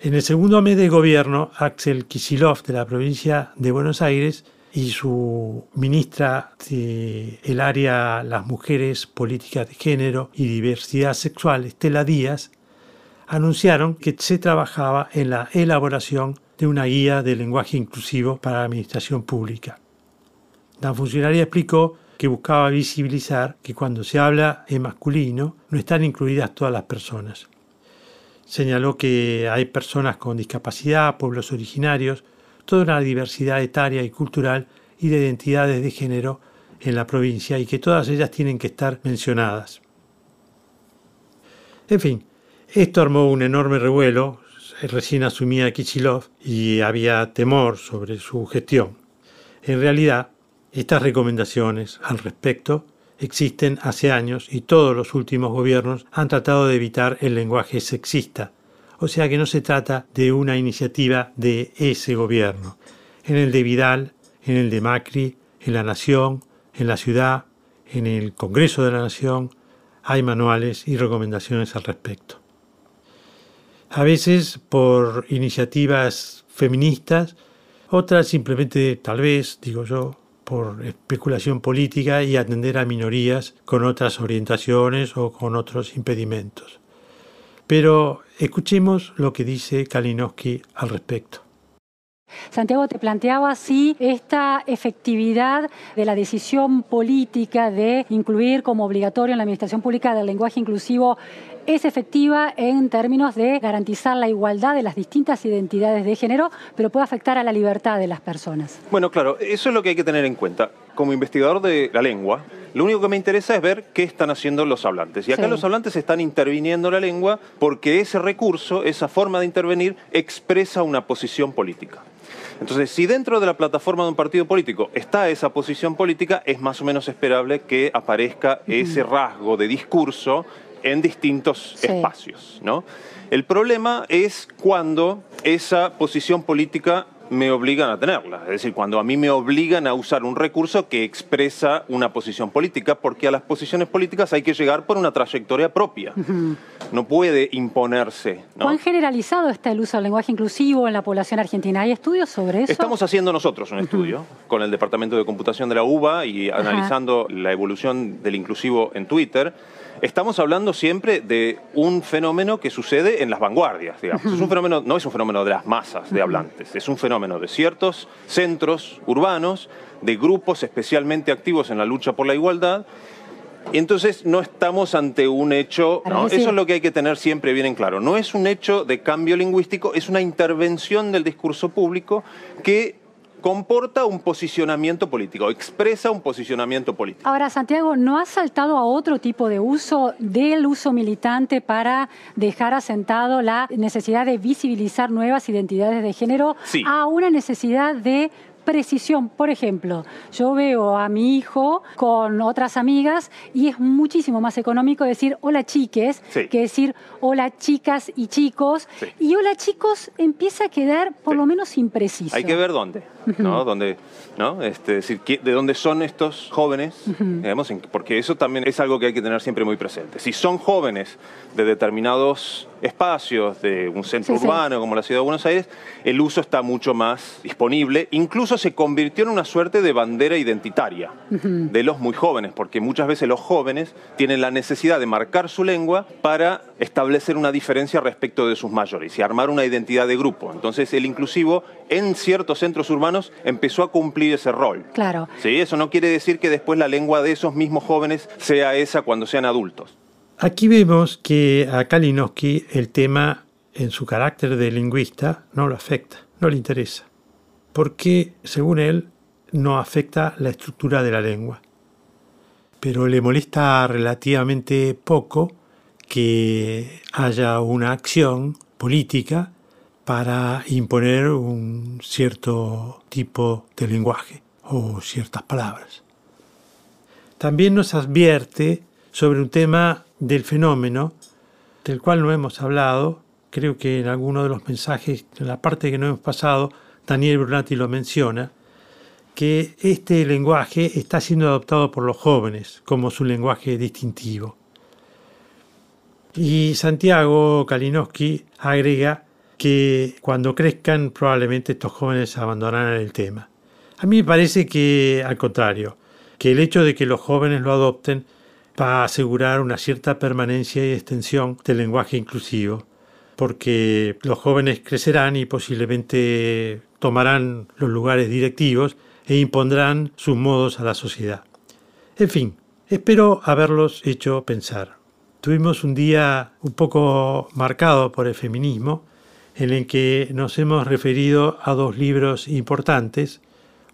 En el segundo mes de gobierno, Axel Kisilov de la provincia de Buenos Aires y su ministra del área Las Mujeres, Políticas de Género y Diversidad Sexual, Estela Díaz, anunciaron que se trabajaba en la elaboración de una guía de lenguaje inclusivo para la administración pública. La funcionaria explicó que buscaba visibilizar que cuando se habla en masculino no están incluidas todas las personas. Señaló que hay personas con discapacidad, pueblos originarios, toda una diversidad etaria y cultural y de identidades de género en la provincia y que todas ellas tienen que estar mencionadas. En fin, esto armó un enorme revuelo, recién asumía Kichilov y había temor sobre su gestión. En realidad, estas recomendaciones al respecto existen hace años y todos los últimos gobiernos han tratado de evitar el lenguaje sexista, o sea que no se trata de una iniciativa de ese gobierno. En el de Vidal, en el de Macri, en la Nación, en la ciudad, en el Congreso de la Nación, hay manuales y recomendaciones al respecto. A veces por iniciativas feministas, otras simplemente, tal vez, digo yo, por especulación política y atender a minorías con otras orientaciones o con otros impedimentos. Pero escuchemos lo que dice Kalinowski al respecto. Santiago te planteaba si esta efectividad de la decisión política de incluir como obligatorio en la administración pública del lenguaje inclusivo es efectiva en términos de garantizar la igualdad de las distintas identidades de género, pero puede afectar a la libertad de las personas. Bueno, claro, eso es lo que hay que tener en cuenta. Como investigador de la lengua, lo único que me interesa es ver qué están haciendo los hablantes. Y acá los hablantes están interviniendo la lengua porque ese recurso, esa forma de intervenir, expresa una posición política. Entonces, si dentro de la plataforma de un partido político está esa posición política, es más o menos esperable que aparezca ese rasgo de discurso en distintos espacios. ¿no? El problema es cuando esa posición política me obligan a tenerla. Es decir, cuando a mí me obligan a usar un recurso que expresa una posición política, porque a las posiciones políticas hay que llegar por una trayectoria propia. No puede imponerse. ¿no? ¿Cuán generalizado está el uso del lenguaje inclusivo en la población argentina? ¿Hay estudios sobre eso? Estamos haciendo nosotros un estudio con el Departamento de Computación de la UBA y analizando la evolución del inclusivo en Twitter estamos hablando siempre de un fenómeno que sucede en las vanguardias, digamos. Es un fenómeno, no es un fenómeno de las masas de hablantes, es un fenómeno de ciertos centros urbanos, de grupos especialmente activos en la lucha por la igualdad. Y entonces no estamos ante un hecho, eso es lo que hay que tener siempre bien en claro, no es un hecho de cambio lingüístico, es una intervención del discurso público que comporta un posicionamiento político, expresa un posicionamiento político. Ahora, Santiago, ¿no ha saltado a otro tipo de uso del uso militante para dejar asentado la necesidad de visibilizar nuevas identidades de género sí. a una necesidad de precisión. Por ejemplo, yo veo a mi hijo con otras amigas y es muchísimo más económico decir hola chiques que decir hola chicas y chicos. Y hola chicos empieza a quedar por lo menos impreciso. Hay que ver dónde, ¿no? Dónde, ¿no? Este, decir, ¿de dónde son estos jóvenes? digamos, porque eso también es algo que hay que tener siempre muy presente. Si son jóvenes de determinados espacios de un centro urbano como la ciudad de Buenos Aires, el uso está mucho más disponible. Incluso se convirtió en una suerte de bandera identitaria de los muy jóvenes, porque muchas veces los jóvenes tienen la necesidad de marcar su lengua para establecer una diferencia respecto de sus mayores y armar una identidad de grupo. Entonces el inclusivo en ciertos centros urbanos empezó a cumplir ese rol. Claro. ¿Sí? Eso no quiere decir que después la lengua de esos mismos jóvenes sea esa cuando sean adultos. Aquí vemos que a Kalinowski el tema en su carácter de lingüista no lo afecta, no le interesa, porque según él no afecta la estructura de la lengua. Pero le molesta relativamente poco que haya una acción política para imponer un cierto tipo de lenguaje o ciertas palabras. También nos advierte sobre un tema del fenómeno del cual no hemos hablado. Creo que en alguno de los mensajes, en la parte que no hemos pasado, Daniel Brunati lo menciona, que este lenguaje está siendo adoptado por los jóvenes como su lenguaje distintivo. Y Santiago Kalinowski agrega que cuando crezcan probablemente estos jóvenes abandonarán el tema. A mí me parece que al contrario, que el hecho de que los jóvenes lo adopten va a asegurar una cierta permanencia y extensión del lenguaje inclusivo, porque los jóvenes crecerán y posiblemente tomarán los lugares directivos e impondrán sus modos a la sociedad. En fin, espero haberlos hecho pensar. Tuvimos un día un poco marcado por el feminismo, en el que nos hemos referido a dos libros importantes,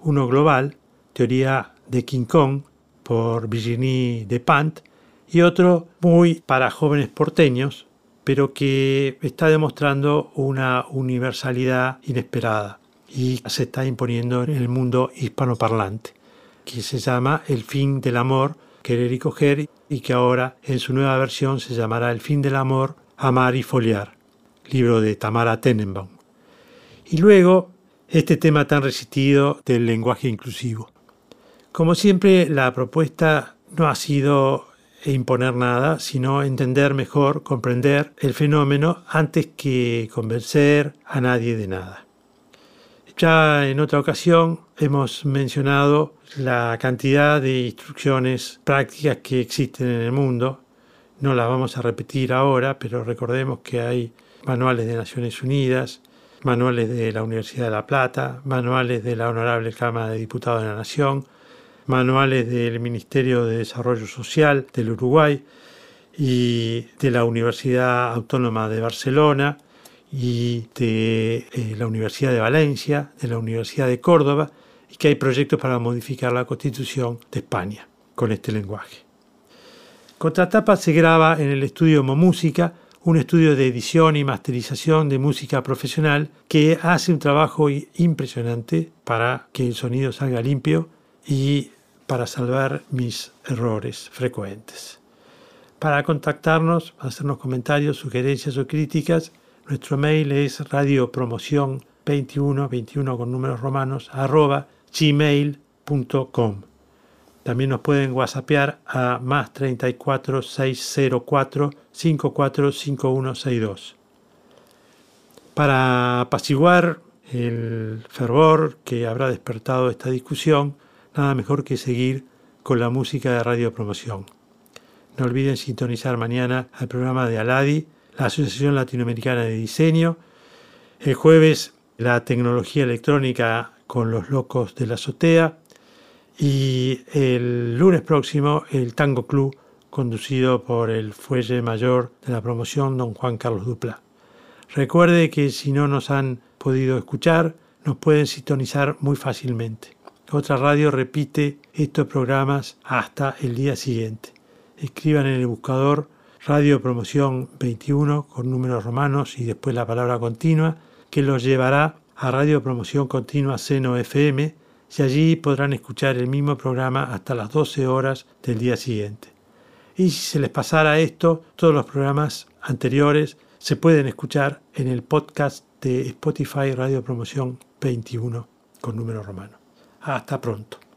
uno global, Teoría de King Kong, por Virginie Despentes, y otro muy para jóvenes porteños, pero que está demostrando una universalidad inesperada y se está imponiendo en el mundo hispanoparlante, que se llama El fin del amor, querer y coger, y que ahora en su nueva versión se llamará El fin del amor, amar y foliar, libro de Tamara Tenenbaum. Y luego este tema tan resistido del lenguaje inclusivo. Como siempre, la propuesta no ha sido imponer nada, sino entender mejor, comprender el fenómeno antes que convencer a nadie de nada. Ya en otra ocasión hemos mencionado la cantidad de instrucciones prácticas que existen en el mundo. No las vamos a repetir ahora, pero recordemos que hay manuales de Naciones Unidas, manuales de la Universidad de La Plata, manuales de la Honorable Cámara de Diputados de la Nación, manuales del Ministerio de Desarrollo Social del Uruguay y de la Universidad Autónoma de Barcelona y de eh, la Universidad de Valencia, de la Universidad de Córdoba, y que hay proyectos para modificar la Constitución de España con este lenguaje. Contratapa se graba en el estudio Momúsica, un estudio de edición y masterización de música profesional que hace un trabajo impresionante para que el sonido salga limpio y para salvar mis errores frecuentes. Para contactarnos, hacernos comentarios, sugerencias o críticas, nuestro mail es radiopromoción21, 21 con números romanos, arroba gmail.com. También nos pueden whatsappear a más 34 604 545162. Para apaciguar el fervor que habrá despertado esta discusión, nada mejor que seguir con la música de Radio Promoción. No olviden sintonizar mañana al programa de Aladi, la Asociación Latinoamericana de Diseño. El jueves la tecnología electrónica con los locos de la azotea. Y el lunes próximo el Tango Club conducido por el fuelle mayor de la promoción don Juan Carlos Dupla. Recuerde que si no nos han podido escuchar, nos pueden sintonizar muy fácilmente. Otra radio repite estos programas hasta el día siguiente. Escriban en el buscador Radio Promoción 21 con números romanos y después la palabra continua que los llevará a Radio Promoción Continua Seno FM y allí podrán escuchar el mismo programa hasta las 12 horas del día siguiente. Y si se les pasara esto, todos los programas anteriores se pueden escuchar en el podcast de Spotify Radio Promoción 21 con número romano. Hasta pronto.